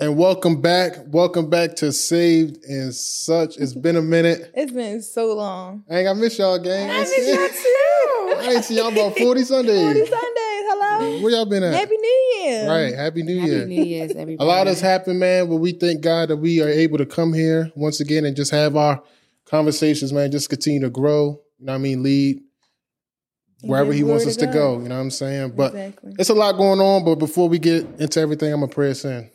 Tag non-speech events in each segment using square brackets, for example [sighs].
And welcome back. Welcome back to Saved and Such. It's been a minute. [laughs] It's been so long. I ain't I miss y'all, gang. I miss y'all too. I ain't seen y'all about 40 Sundays. [laughs] 40 Sundays. Hello. Where y'all been at? Happy New Year. Right. Happy New Happy Year. Happy New Year's, [laughs] everybody. A lot has happened, man, but we thank God that we are able to come here once again and just have our conversations, man. Just continue to grow. You know what I mean? Lead wherever He wants glory us to to go. You know what I'm saying? But Exactly. it's a lot going on. But before we get into everything, I'm going to pray us in.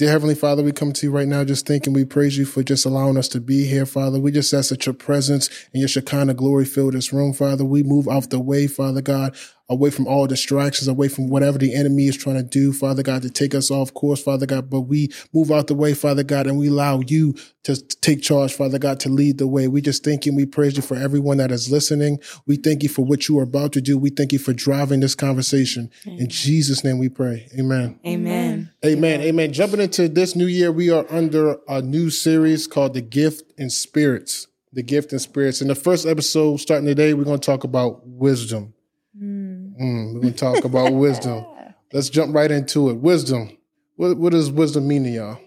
All right. Dear Heavenly Father, we come to you right now just thinking we praise you for just allowing us to be here, Father. We just ask that your presence and your Shekinah glory fill this room, Father. We move off the way, Father God, away from all distractions, away from whatever the enemy is trying to do, Father God, to take us off course, Father God. But we move out the way, Father God, and we allow you to take charge, Father God, to lead the way. We just thank you and we praise you for everyone that is listening. We thank you for what you are about to do. We thank you for driving this conversation. In Jesus' name we pray. Amen. Amen. Amen. Amen. Jumping into this new year, we are under a new series called The Gift and Spirits. The Gift and Spirits. In the first episode, starting today, we're going to talk about wisdom. Mm, we're going to talk about [laughs] wisdom. Let's jump right into it. Wisdom. What, what does wisdom mean to y'all?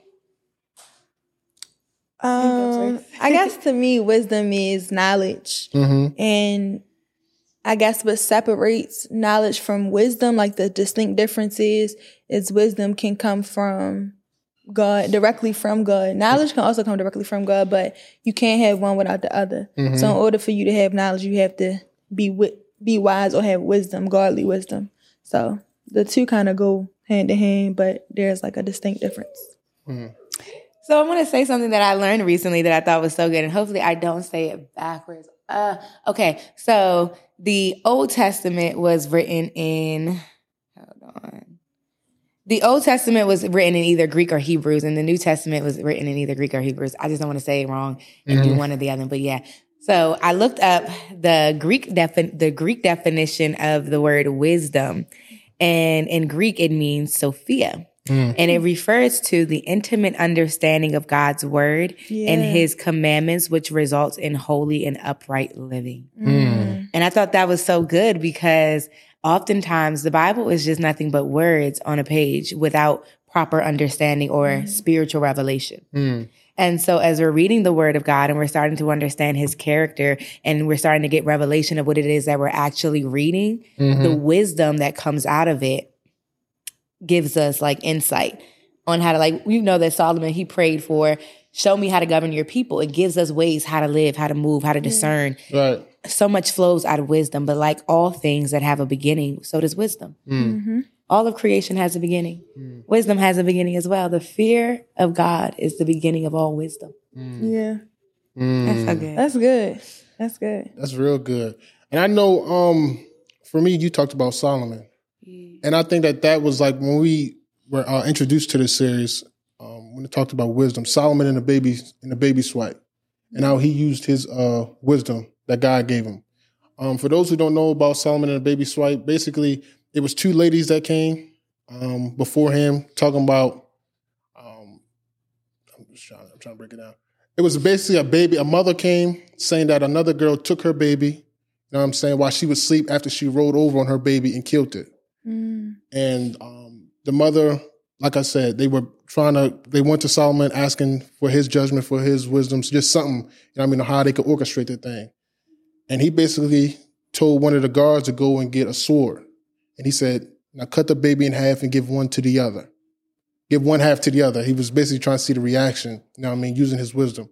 Um, I guess to me, wisdom is knowledge. Mm-hmm. And I guess what separates knowledge from wisdom, like the distinct differences, is wisdom can come from God, directly from God. Knowledge can also come directly from God, but you can't have one without the other. Mm-hmm. So in order for you to have knowledge, you have to be wi- be wise or have wisdom, godly wisdom. So the two kind of go hand in hand, but there's like a distinct difference. Mm-hmm. So I want to say something that I learned recently that I thought was so good, and hopefully I don't say it backwards. Uh, okay, so the Old Testament was written in. Hold on. The Old Testament was written in either Greek or Hebrews, and the New Testament was written in either Greek or Hebrews. I just don't want to say it wrong and do one or the other, but yeah. So I looked up the Greek defi- the Greek definition of the word wisdom, and in Greek it means Sophia. And it refers to the intimate understanding of God's word and his commandments, which results in holy and upright living. Mm. And I thought that was so good because oftentimes the Bible is just nothing but words on a page without proper understanding or spiritual revelation. Mm. And so as we're reading the word of God and we're starting to understand his character and we're starting to get revelation of what it is that we're actually reading, the wisdom that comes out of it gives us like insight on how to like you know that Solomon he prayed for show me how to govern your people. It gives us ways how to live, how to move, how to mm. discern. Right. So much flows out of wisdom, but like all things that have a beginning, so does wisdom. Mm. Mm-hmm. All of creation has a beginning. Mm. Wisdom has a beginning as well. The fear of God is the beginning of all wisdom. Yeah. That's so good. That's good. That's good. That's real good. And I know, um, for me, you talked about Solomon, and I think that that was like when we were uh, introduced to this series. Um, when it talked about wisdom, Solomon and the baby and the baby swipe, and how he used his uh, wisdom that God gave him. Um, for those who don't know about Solomon and the baby swipe, basically it was two ladies that came um, before him talking about. Um, I'm just trying. I'm trying to break it down. It was basically a baby. A mother came saying that another girl took her baby. You know what I'm saying? While she was asleep after she rolled over on her baby and killed it. Mm. And um, the mother, like I said, they were trying to. They went to Solomon asking for his judgment, for his wisdom, just something. You know, I mean, how they could orchestrate the thing. And he basically told one of the guards to go and get a sword. And he said, "Now cut the baby in half and give one to the other. Give one half to the other." He was basically trying to see the reaction. You know, I mean, using his wisdom.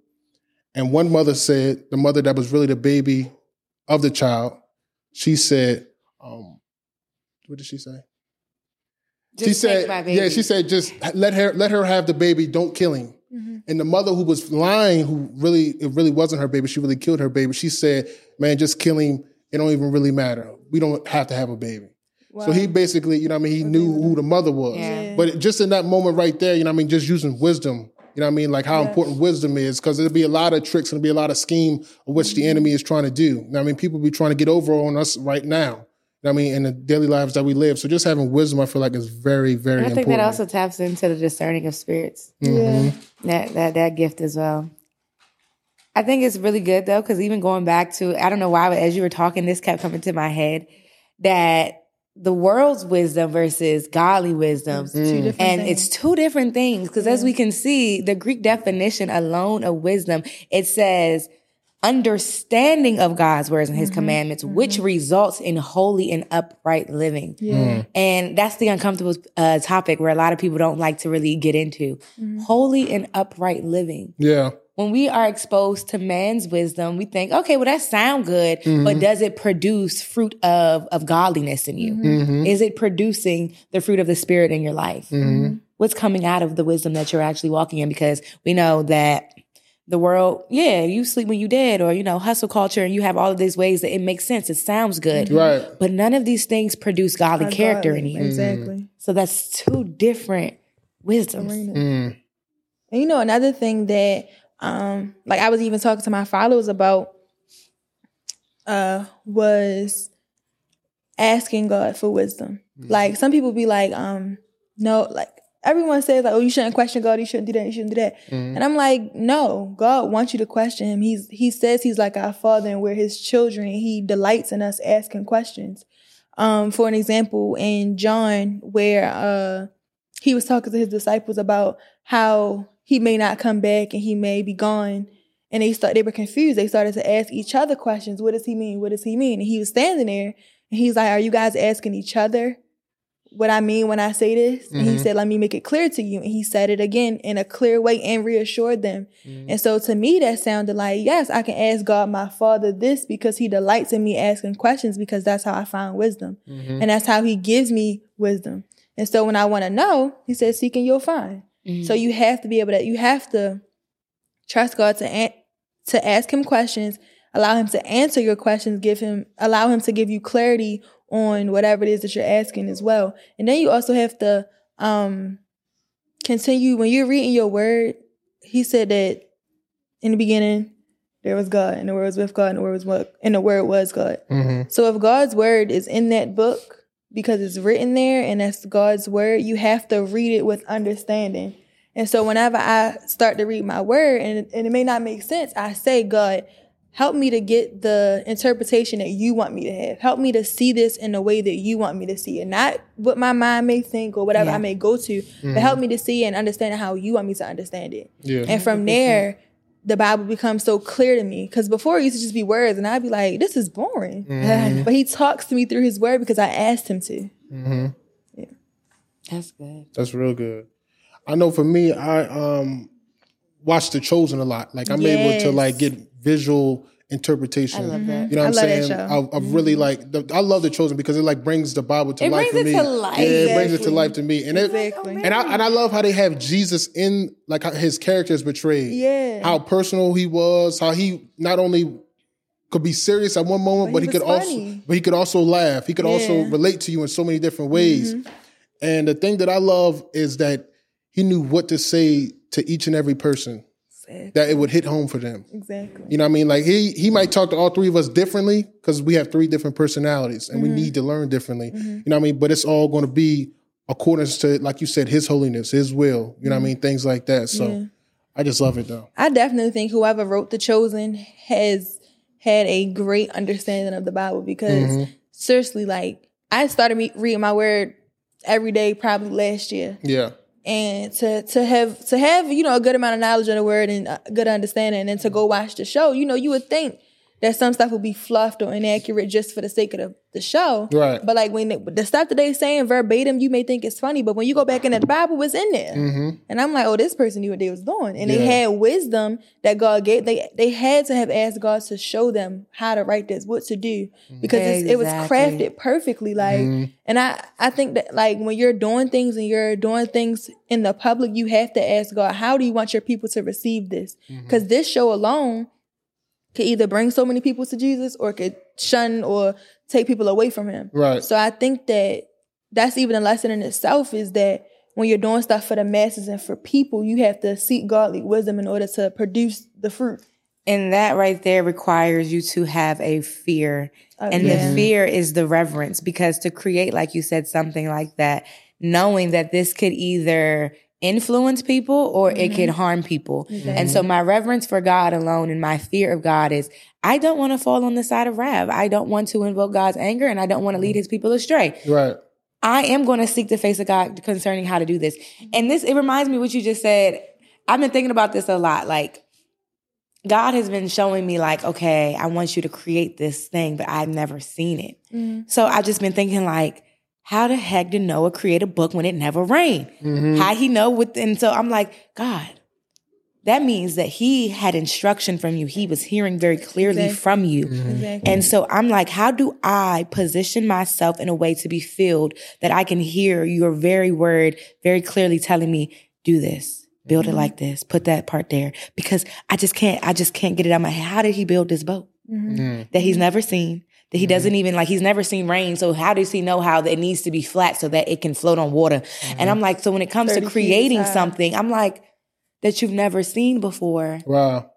And one mother said, the mother that was really the baby of the child, she said, um, "What did she say?" she Just take said, "Yeah." She said, "Just let her let her have the baby. Don't kill him." And the mother who was lying, who really it really wasn't her baby, she really killed her baby. She said, "Man, just kill him. It don't even really matter. We don't have to have a baby." So he basically, you know, what I mean, he knew who the mother was. Yeah. But just in that moment right there, you know, what I mean, just using wisdom. You know, what I mean, like how important wisdom is, because there'll be a lot of tricks and there'll be a lot of scheme of which the enemy is trying to do. You know, what I mean, people be trying to get over on us right now. You know what I mean, in the daily lives that we live. So just having wisdom, I feel like is very, very And I think important. that also taps into the discerning of spirits. Yeah. Mm-hmm. that that that gift as well. I think it's really good though, because even going back to I don't know why, but as you were talking, this kept coming to my head that the world's wisdom versus godly wisdom. It's two different And things. it's two different things because as we can see, the Greek definition alone of wisdom, it says understanding of God's words and his mm-hmm. commandments, mm-hmm. which results in holy and upright living. yeah. Mm. And that's the uncomfortable uh, topic where a lot of people don't like to really get into. Mm-hmm. Holy and upright living. Yeah. When we are exposed to man's wisdom, we think, okay, well, that sound good, but does it produce fruit of, of godliness in you? Is it producing the fruit of the spirit in your life? What's coming out of the wisdom that you're actually walking in? Because we know that the world, yeah, you sleep when you dead, or you know, hustle culture, and you have all of these ways that it makes sense. It sounds good, Right. But none of these things produce godly Not character in you. Exactly. So that's two different wisdoms. Mm. And you know, another thing that um like I was even talking to my followers about uh was asking God for wisdom. Like some people be like, um, no, like everyone says like, oh, you shouldn't question God, you shouldn't do that, you shouldn't do that. And I'm like, no, God wants you to question him. He's he says he's like our father and we're his children. He delights in us asking questions. Um, for an example, in John, where uh he was talking to his disciples about how he may not come back and he may be gone. And they start they were confused. They started to ask each other questions. What does he mean? What does he mean? And he was standing there and he's like, Are you guys asking each other what I mean when I say this? And he mm-hmm. said, Let me make it clear to you. And he said it again in a clear way and reassured them. Mm-hmm. And so to me, that sounded like, yes, I can ask God my father this because he delights in me asking questions because that's how I find wisdom. Mm-hmm. And that's how he gives me wisdom. And so when I want to know, he says, seek and you'll find. So you have to be able to, you have to trust God to, an- to ask him questions, allow him to answer your questions, give him, allow him to give you clarity on whatever it is that you're asking as well. And then you also have to, um, continue when you're reading your word. He said that in the beginning, there was God, and the word was with God, and the word was what, and the word was God. So if God's word is in that book because it's written there and that's God's word, you have to read it with understanding. And so whenever I start to read my word and, and it may not make sense, I say, God, help me to get the interpretation that you want me to have. Help me to see this in the way that you want me to see it. Not what my mind may think or whatever Yeah. I may go to, but mm-hmm. help me to see and understand how you want me to understand it. Yeah. And from there, the Bible becomes so clear to me. Because before it used to just be words, and I'd be like, this is boring. Mm-hmm. [laughs] But he talks to me through his word because I asked him to. Mm-hmm. That's good. That's real good. I know for me, I um watch The Chosen a lot. Like I'm able to like get visual interpretation. I love that. You know what I that saying? I, really like. The, I love The Chosen because it like brings the Bible to It life brings for it me. to life. Yeah, it brings it to life to me, and it. Exactly. And I and I love how they have Jesus in like his character is portrayed. Yeah. How personal he was. How he not only could be serious at one moment, But but he could was also but he could also laugh. He could also Yeah. Mm-hmm. relate to you in so many different ways. And the thing that I love is that he knew what to say to each and every person that it would hit home for them. Exactly. You know what I mean? Like he he might talk to all three of us differently because we have three different personalities and Mm-hmm. we need to learn differently. You know what I mean? But it's all going to be according to, like you said, his holiness, his will. You know what I mean? Things like that. So Mm-hmm. Yeah. I just love it though. I definitely think whoever wrote The Chosen has had a great understanding of the Bible because seriously, like I started reading my word every day probably last year. Yeah. And to to have to have you know a good amount of knowledge of the word and a good understanding and to go watch the show you know you would think that some stuff would be fluffed or inaccurate just for the sake of the, the show. Right. but like when it, the stuff that they saying verbatim you may think it's funny but when you go back in the bible it's in there. And i'm like oh this person knew what they was doing. And they Mm-hmm. Had wisdom that god gave they they had to have asked god to show them how to write this what to do. Because it's, it was crafted perfectly like and i i think that like when you're doing things and you're doing things in the public you have to ask god how do you want your people to receive this? Because this show alone could either bring so many people to jesus or could shun or take people away from him Right. so i think that that's even a lesson in itself is that when you're doing stuff for the masses and for people you have to seek godly wisdom in order to produce the fruit And that right there requires you to have a fear. and yeah. the fear is the reverence because to create, like you said, something like that, knowing that this could either influence people or it could mm-hmm. harm people. Mm-hmm. And so my reverence for God alone and my fear of God is I don't want to fall on the side of wrath. I don't want to invoke God's anger and I don't want to lead his people astray. Right. I am going to seek the face of God concerning how to do this. Mm-hmm. And this, it reminds me what you just said. I've been thinking about this a lot. Like, God has been showing me, like, okay, I want you to create this thing, but I've never seen it. So I've just been thinking, like, how the heck did Noah create a book when it never rained? Mm-hmm. How he know with, and so I'm like, God, that means that he had instruction from you. He was hearing very clearly Exactly. from you. Mm-hmm. Exactly. And so I'm like, how do I position myself in a way to be filled that I can hear your very word very clearly telling me, do this, build it mm-hmm. like this, put that part there. Because I just can't, I just can't get it out of my head. How did he build this boat mm. that he's never seen? That he doesn't even like, he's never seen rain. So how does he know how that it needs to be flat so that it can float on water? And I'm like, so when it comes to creating something, I'm like, that you've never seen before. Wow.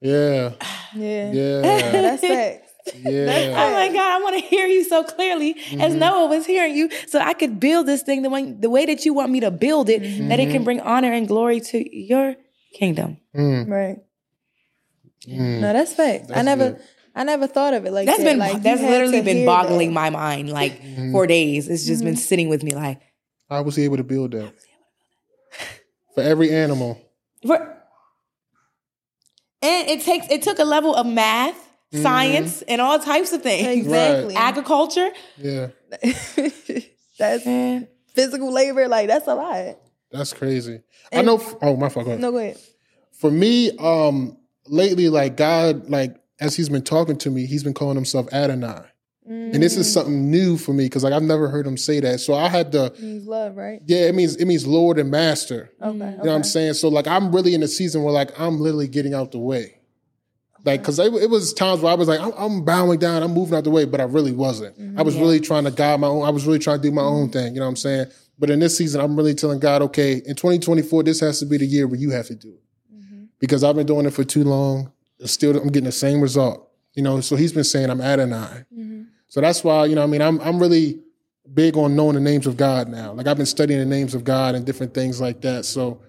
Yeah. [sighs] Yeah. Yeah. [laughs] That's facts. Yeah. Oh my God, I want to hear you so clearly as Mm-hmm. Noah was hearing you, so I could build this thing the way, the way that you want me to build it, that Mm-hmm. it can bring honor and glory to your kingdom. Mm, Right. mm. No, that's facts. I never, good. I never thought of it like That's that. been like, that's literally been boggling that. my mind like Mm-hmm. for days. It's just been sitting with me like How was he able to build that? For every animal. for- and it takes it took a level of math, Mm-hmm. science, and all types of things. Exactly. Agriculture. Yeah. [laughs] that's Man. physical labor. Like that's a lot. That's crazy. I know. Oh, my fault. Go ahead. No, go ahead. For me, um, lately, like God, like as He's been talking to me, He's been calling Himself Adonai, and this is mm. something new for me because like I've never heard Him say that. So I had to. Means love, right? Yeah, it means it means Lord and Master. Okay. Mm. You know what I'm saying? So like I'm really in a season where like I'm literally getting out the way. Like, cause it, it was times where I was like, I'm, I'm bowing down, I'm moving out the way, but I really wasn't. I was mm-hmm. really trying to guide my own. I was really trying to do my own mm-hmm. thing. You know what I'm saying? But in this season, I'm really telling God, okay, in 2024, this has to be the year where you have to do it, mm-hmm. because I've been doing it for too long. It's Still, I'm getting the same result. You know, so He's been saying I'm Adonai. So that's why you know, I mean, I'm I'm really big on knowing the names of God now. Like I've been studying the names of God and different things like that. So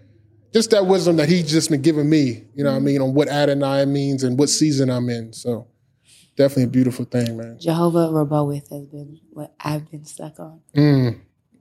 just that wisdom that he's just been giving me, you know what I mean, on what Adonai means and what season I'm in. So definitely a beautiful thing, man. Jehovah Roboeth has been what I've been stuck on. Mm.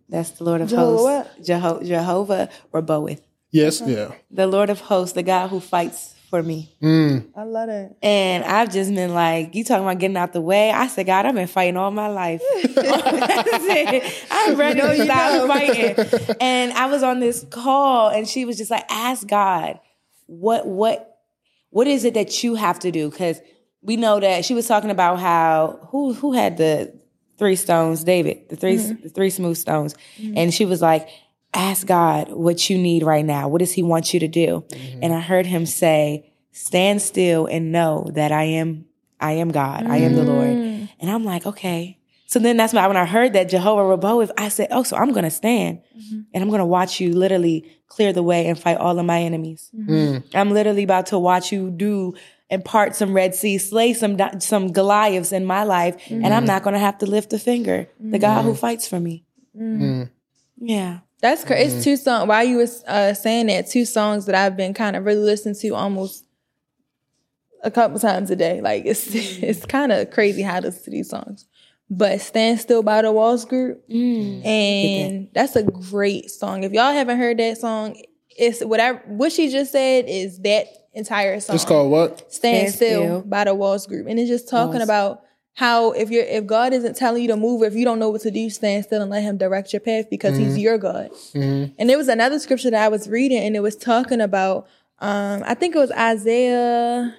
That's the Lord of Jehovah hosts. Jeho- Jehovah Roboeth. Yes, yeah. The Lord of hosts, the God who fights for me. Mm. I love it. And I've just been like, you talking about getting out the way? I said, God, I've been fighting all my life. That's [laughs] it. [laughs] I'm ready to stop fighting. And I was on this call and she was just like, ask God, what what what is it that you have to do? Because we know that she was talking about how who who had the three stones, David, the 3 the three smooth stones. And she was like, ask God what you need right now. What does he want you to do? Mm-hmm. And I heard him say, stand still and know that I am I am God. I am the mm. Lord. And I'm like, okay. So then that's why when I heard that Jehovah Rabbah, I said, oh, so I'm going to stand mm-hmm. and I'm going to watch you literally clear the way and fight all of my enemies. Mm-hmm. Mm. I'm literally about to watch you do and part some Red Sea, slay some some Goliaths in my life, and I'm not going to have to lift a finger. The God who fights for me. Yeah. That's crazy. It's two songs. While you was uh, saying that, two songs that I've been kind of really listening to almost a couple times a day. Like it's [laughs] it's kind of crazy how to listen to these songs. But "Stand Still" by the Walls Group, and that's a great song. If y'all haven't heard that song, it's whatever what she just said is that entire song. It's called what? Stand, Stand still, Still. by the Walls Group, and it's just talking Walls. about how if you're if God isn't telling you to move, if you don't know what to do, stand still and let Him direct your path because He's mm-hmm. your God. Mm-hmm. And there was another scripture that I was reading, and it was talking about um I think it was Isaiah.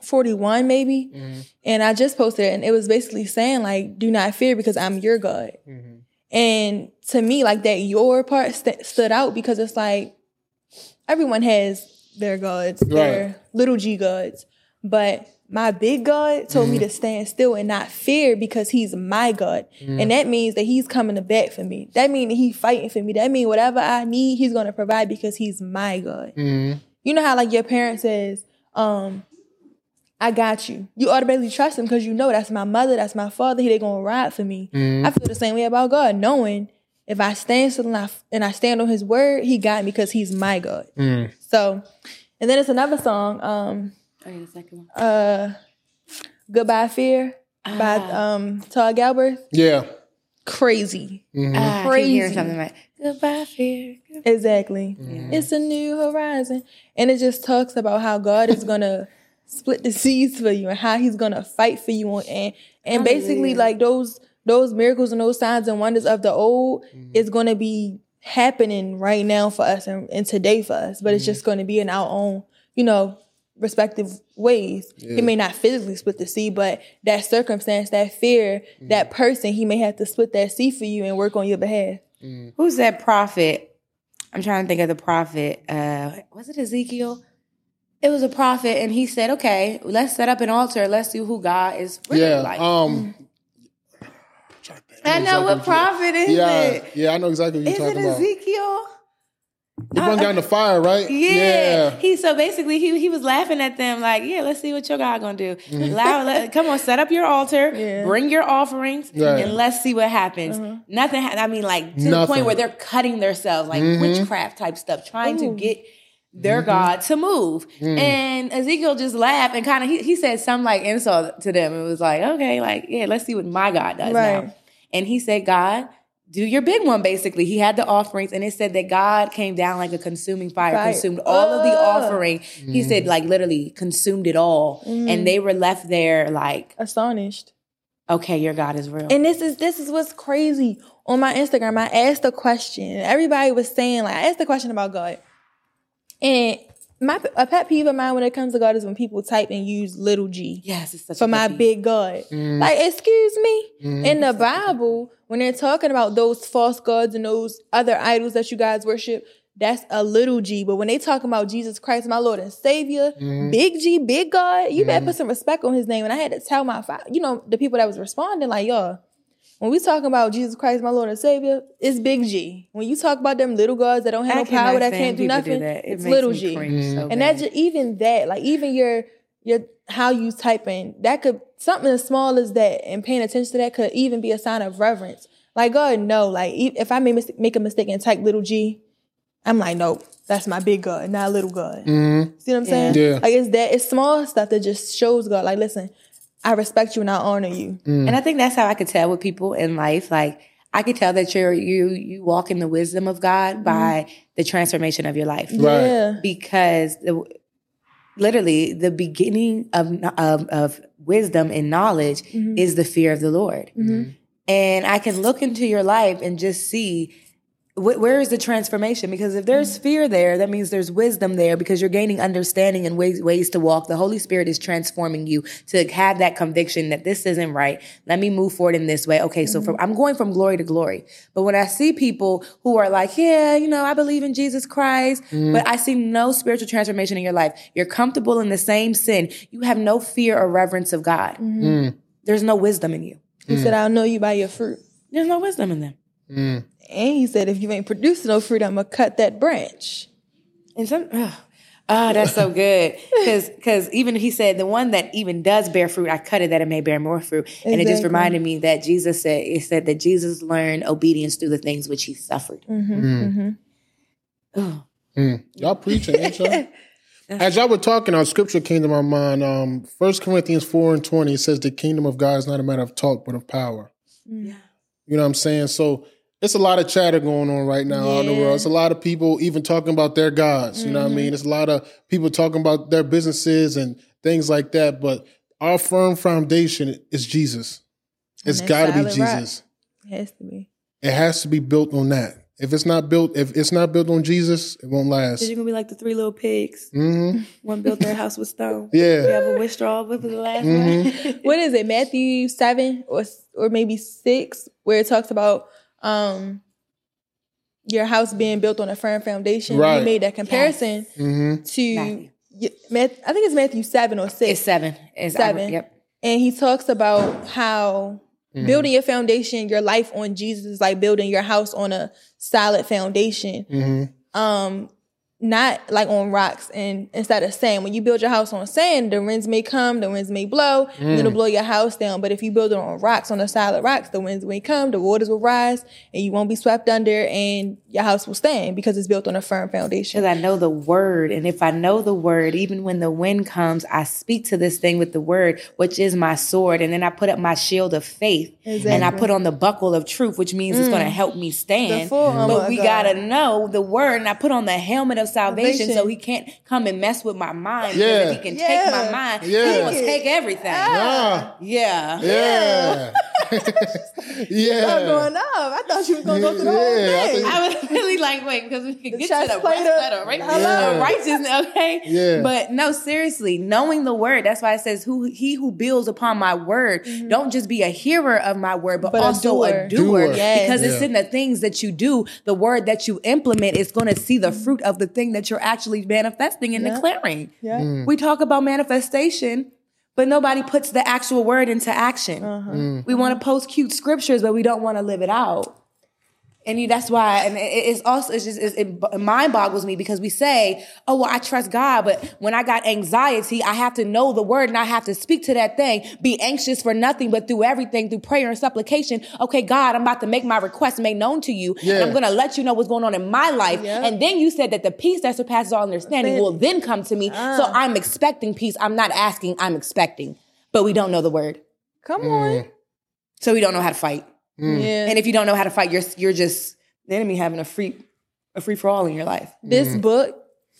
41 maybe. Mm-hmm. And i just posted it and it was basically saying like do not fear because i'm your god. And to me like that your part st- stood out because it's like everyone has their gods their little g gods but my big god told me to mm. stand still and not fear because he's my god and mm. that means that he's coming to bat for me that means that he's fighting for me that means whatever i need he's going to provide because he's my god mm. you know how like your parent says um I got you. You automatically trust him because you know that's my mother, that's my father. He they gonna ride for me. I feel the same way about God, knowing if I stand still and I, and I stand on His word, He got me because He's my God. So, and then it's another song, um, Oh, yeah, the second one. uh, "Goodbye Fear" by Ah. um, Todd Galberth. Yeah. Crazy, Ah, I keep hearing something like goodbye fear. exactly. It's a new horizon, and it just talks about how God is gonna [laughs] split the seas for you and how He's gonna fight for you, and and basically Hallelujah. like those those miracles and those signs and wonders of the old is gonna be happening right now for us and, and today for us, but it's just gonna be in our own, you know, respective ways. He may not physically split the sea, but that circumstance, that fear, that person, he may have to split that sea for you and work on your behalf. Who's that prophet? I'm trying to think of the prophet. Uh, was it Ezekiel? It was a prophet, and he said, "Okay, let's set up an altar. Let's see who God is really Yeah. like." Um I know what prophet is Yeah, it? yeah, I know exactly what Is you're it talking about. Ezekiel? The one guy in the fire, right? Yeah. He so basically he he was laughing at them like, yeah, let's see what your God gonna do. Mm-hmm. Allow- let- come on, set up your altar, Yeah. bring your offerings, Right. and let's see what happens. Nothing. Ha- I mean, like to the point where they're cutting themselves, like Mm-hmm. witchcraft type stuff, trying to get their God to move. Mm. And Ezekiel just laughed and kind of he, he said some like insult to them. It was like, okay, like yeah, let's see what my God does Right. now. And he said, God, do your big one, basically. He had the offerings, and it said that God came down like a consuming fire, Fire. consumed all of the Ugh. offering. He said, mm. like, literally consumed it all. And mm. they were left there, like, Astonished. okay, your God is real. And this is this is what's crazy. On my Instagram, I asked a question. and Everybody was saying, like, I asked a question about God. And my a pet peeve of mine when it comes to God is when people type and use little g. yes, it's such for my big God. Mm. Like, excuse me? Mm. In the Bible, when they're talking about those false gods and those other idols that you guys worship, that's a little g. But when they talking about Jesus Christ, my Lord and Savior, mm. big G, big God, you better put some respect on his name. And I had to tell my, you know, the people that was responding, like, y'all, when we talking about Jesus Christ, my Lord and Savior, it's big G. When you talk about them little gods that don't have I no power, that can't do people nothing, that. It it's little G. cringe mm. so And that just even that, like even your your how you typing, that could something as small as that and paying attention to that could even be a sign of reverence. Like God, no, like e- if I make mis- make a mistake and type little G, I'm like, nope, that's my big God, not little God. Mm-hmm. See what I'm saying? Yeah. Like it's that it's small stuff that just shows God, like, listen, I respect you and I honor you. Mm. And I think that's how I could tell with people in life. Like I could tell that you're you you walk in the wisdom of God mm-hmm. by the transformation of your life. Right. Yeah. because the, literally the beginning of, of of wisdom and knowledge mm-hmm. is the fear of the Lord. Mm-hmm. And I can look into your life and just see wh- where is the transformation? Because if there's mm-hmm. fear there, that means there's wisdom there because you're gaining understanding and ways, ways to walk. The Holy Spirit is transforming you to have that conviction that this isn't right. Let me move forward in this way. Okay, so from, mm-hmm. I'm going from glory to glory. But when I see people who are like, yeah, you know, I believe in Jesus Christ, mm-hmm. but I see no spiritual transformation in your life. You're comfortable in the same sin. You have no fear or reverence of God. Mm. There's no wisdom in you. He said, mm. I'll know you by your fruit. There's no wisdom in them. Mm. And he said, if you ain't producing no fruit, I'm gonna cut that branch. And some, oh, that's so good. [laughs] Because because even he said the one that even does bear fruit, I cut it that it may bear more fruit. And it just reminded me that Jesus said it said that Jesus learned obedience through the things which he suffered. Oh, Y'all preaching, ain't y'all? [laughs] As y'all were talking, our scripture came to my mind. Um, 1 Corinthians 4 and 20 says, The kingdom of God is not a matter of talk, but of power. yeah. You know what I'm saying? So it's a lot of chatter going on right now out in the world. It's a lot of people even talking about their gods. You know what I mean? It's a lot of people talking about their businesses and things like that. But our firm foundation is Jesus. It's that got to be solid rock. Jesus. It has to be. It has to be built on that. If it's not built, if it's not built on Jesus, it won't last. Is you gonna be like the three little pigs? hmm [laughs] One built their house with stone. Yeah. You have a wish straw. What was the last Mm-hmm. one? [laughs] What is it? Matthew seven or or maybe six, where it talks about um your house being built on a firm foundation. Right. He made that comparison hmm to Matthew. I think it's Matthew seven or six. It's seven. It's Seven. yep. and he talks about how Mm-hmm. building your foundation, your life on Jesus is like building your house on a solid foundation. hmm Um, not like on rocks and instead of sand. When you build your house on sand, the winds may come, the winds may blow, and it'll mm. blow your house down. But if you build it on rocks, on the solid rocks, the winds may come, the waters will rise, and you won't be swept under, and your house will stand because it's built on a firm foundation. Because I know the word. And if I know the word, even when the wind comes, I speak to this thing with the word, which is my sword. And then I put up my shield of faith. And I put on the buckle of truth, which means it's going to help me stand. full But we got to know the word. And I put on the helmet of salvation, Salvation. so he can't come and mess with my mind. Yeah. If he can Yeah. take my mind, Yeah. he will take everything. Ah, Yeah. yeah. yeah. I'm [laughs] going up. I thought you was gonna go through the whole Yeah, I thing. I was really like, wait, because we could get to chest the plate rest up. of the right, Yeah. righteousness, [laughs] okay? Yeah. But no, seriously, knowing the word, that's why it says, "Who he who builds upon my word, don't just be a hearer of my word, but, Mm-hmm. But also a doer. doer. Doer. Yes. Because it's in the things that you do, the word that you implement is going to see the fruit of the thing that you're actually manifesting and Yeah. declaring. Yeah. We talk about manifestation, but nobody puts the actual word into action. Uh-huh. We want to post cute scriptures, but we don't want to live it out. And you, that's why, and it, it's also, it's just, it, it mind boggles me because we say, oh, well, I trust God, but when I got anxiety, I have to know the word and I have to speak to that thing. Be anxious for nothing, but through everything, through prayer and supplication. Okay, God, I'm about to make my request made known to you. Yeah. And I'm going to let you know what's going on in my life. Yeah. And then you said that the peace that surpasses all understanding will then come to me. Uh-huh. So I'm expecting peace. I'm not asking, I'm expecting. But we don't know the word. Come on. Mm. So we don't know how to fight. Mm. Yeah. And if you don't know how to fight, you're you're just the enemy having a free a free for all in your life. this mm. book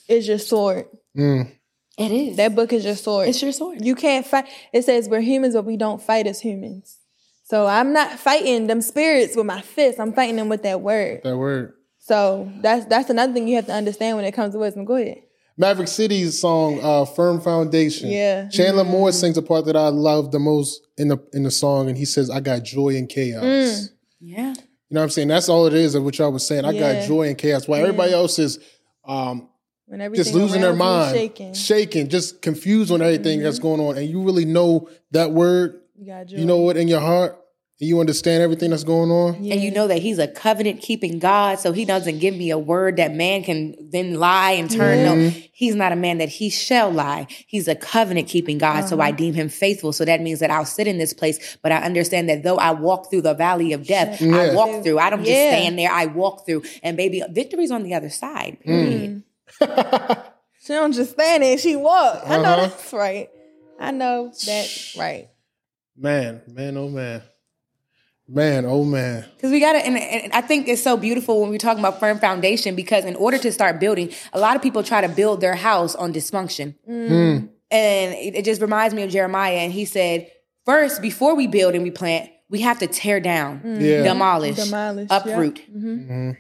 is your sword. Mm. It is. That book is your sword. it's your sword. You can't fight. It says we're humans, but we don't fight as humans. So I'm not fighting them spirits with my fists. I'm fighting them with that word. That word. So that's that's another thing you have to understand when it comes to wisdom. Go ahead. Maverick City's song uh, "Firm Foundation." Yeah. Chandler Moore sings a part that I love the most in the in the song, and he says, "I got joy in chaos." Yeah. You know what I'm saying? That's all it is of what y'all was saying. I Yeah. got joy in chaos. While everybody else is um, When just losing their mind, shaking, shaking, just confused on everything that's going on, and you really know that word. you got joy. You know it in your heart, and you understand everything that's going on. And you know that he's a covenant keeping God, so he doesn't give me a word that man can then lie and turn. No, mm-hmm. he's not a man that he shall lie. He's a covenant keeping God, so I uh-huh. deem him faithful. So that means that I'll sit in this place, but I understand that though I walk through the valley of death, I walk through. I don't just stand there, I walk through. And baby, victory's on the other side. Mm. Period. [laughs] She don't just stand there, she walk. I know Uh-huh. that's right. I know that's right. Man, man, oh man, man, oh man. Because we got to, and, and I think it's so beautiful when we're talking about firm foundation because in order to start building, a lot of people try to build their house on dysfunction. Mm. And it, it just reminds me of Jeremiah. And he said, first, before we build and we plant, we have to tear down, Yeah. demolish, Demolish, yeah. uproot. Mm-hmm. Mm-hmm.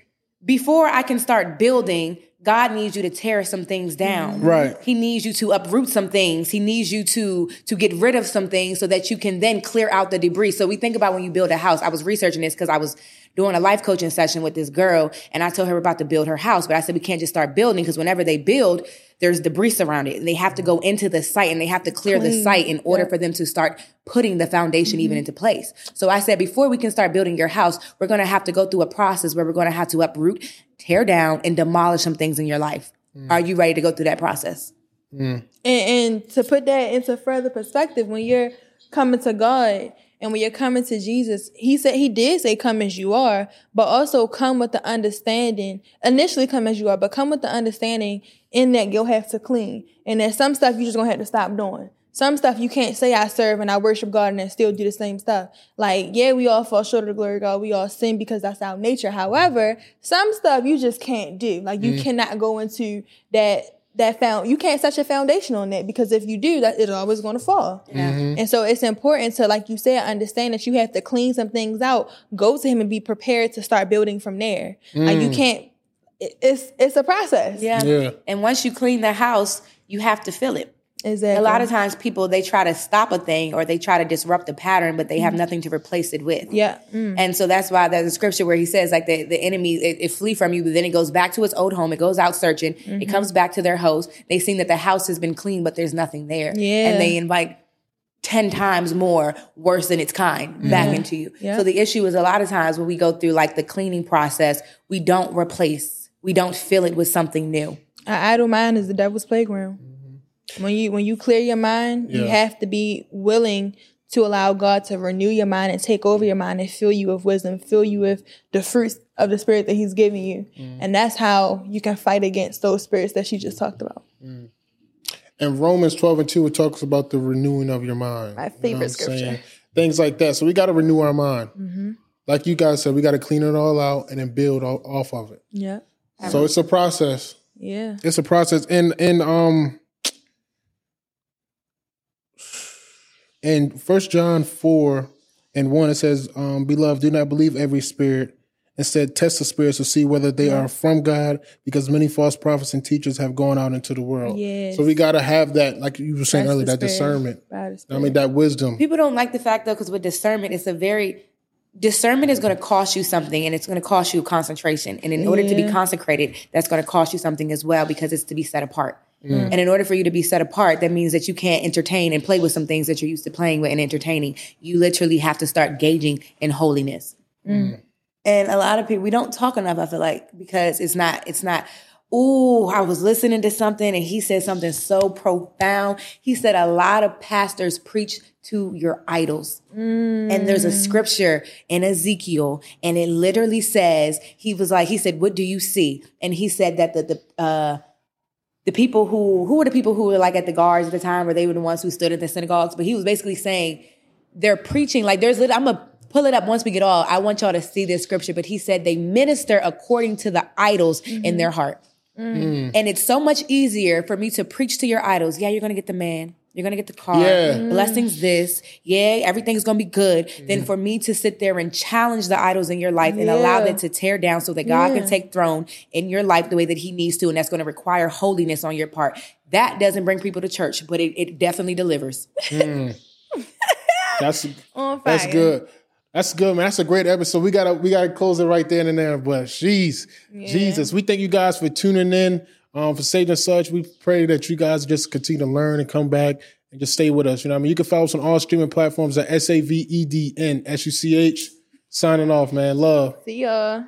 Before I can start building, God needs you to tear some things down. Mm-hmm. Right. He needs you to uproot some things. He needs you to to get rid of some things so that you can then clear out the debris. So we think about when you build a house. I was researching this because I was doing a life coaching session with this girl and I told her about to build her house, but I said we can't just start building because whenever they build, there's debris around it. And they have to go into the site and they have to clear the site in order for them to start putting the foundation even mm-hmm. into place. So I said before we can start building your house, we're going to have to go through a process where we're going to have to uproot, tear down and demolish some things in your life. Mm. Are you ready to go through that process? Mm. And, and to put that into further perspective, when you're coming to God and when you're coming to Jesus, He said He did say, "Come as you are," but also come with the understanding. Initially, come as you are, but come with the understanding in that you'll have to clean, and that some stuff you just gonna have to stop doing. Some stuff you can't say I serve and I worship God and then still do the same stuff. Like, yeah, we all fall short of the glory of God. We all sin because that's our nature. However, some stuff you just can't do. Like, you mm. cannot go into that that found you can't set your foundation on that because if you do that it's always going to fall mm-hmm. and so it's important to like you said understand that you have to clean some things out go to him and be prepared to start building from there like you mm. can't it- it's it's a process Yeah. Yeah. And once you clean the house, you have to fill it. Exactly A lot of times people they try to stop a thing or they try to disrupt the pattern, but they have nothing to replace it with. yeah Mm. And so that's why there's a scripture where he says like the, the enemy it, it flee from you, but then it goes back to its old home. It goes out searching. Mm-hmm. It comes back to their host. They see that the house has been clean, but there's nothing there. Yeah. And they invite 10 times more worse than its kind back into you. Yeah. So the issue is a lot of times when we go through like the cleaning process, we don't replace, we don't fill it with something new. An idle mind is the devil's playground. When you when you clear your mind, you have to be willing to allow God to renew your mind and take over your mind and fill you with wisdom, fill you with the fruits of the spirit that He's giving you, and that's how you can fight against those spirits that she just talked about. And Romans 12 and 2, it talks about the renewing of your mind. My You know favorite scripture. saying? Things like that. So we got to renew our mind. Mm-hmm. Like you guys said, we got to clean it all out and then build o- off of it. Yeah, So it's a process. yeah. It's a process. And and um in First John 4 and 1, it says, um, Beloved, do not believe every spirit. Instead, test the spirits to see whether they are from God, because many false prophets and teachers have gone out into the world. Yes. So we got to have that, like you were saying Test earlier, that discernment. By the I mean, that wisdom. People don't like the fact though, because with discernment, it's a very discernment is going to cost you something, and it's going to cost you concentration. And in order to be consecrated, that's going to cost you something as well because it's to be set apart. Mm. And in order for you to be set apart, that means that you can't entertain and play with some things that you're used to playing with and entertaining. You literally have to start gauging in holiness. Mm. And a lot of people we don't talk enough. I feel like because it's not it's not. Ooh, I was listening to something and he said something so profound. He said a lot of pastors preach to your idols. Mm. And there's a scripture in Ezekiel, and it literally says, he was like, he said, What do you see? And he said that the the uh the people who who were the people who were like at the guards at the time, or they were the ones who stood at the synagogues. But he was basically saying they're preaching like there's. I'm gonna pull it up once we get all. I want y'all to see this scripture. But he said they minister according to the idols in mm-hmm. their heart, mm. and it's so much easier for me to preach to your idols. Yeah, you're gonna get the man. You're gonna get the car. Yeah. Mm. Blessings this. Yeah, everything's gonna be good. Mm-hmm. Then for me to sit there and challenge the idols in your life and allow Yeah. them to tear down so that God Yeah. can take throne in your life the way that He needs to, and that's going to require holiness on your part. That doesn't bring people to church, but it, it definitely delivers. Mm. [laughs] That's that's good. That's good, man. That's a great episode. We gotta we gotta close it right there and there. But jeez, Jesus, we thank you guys for tuning in. Um, for Saved and Such, we pray that you guys just continue to learn and come back and just stay with us. You know I mean? You can follow us on all streaming platforms at S A V E D N S U C H. Signing off, man. Love. See ya.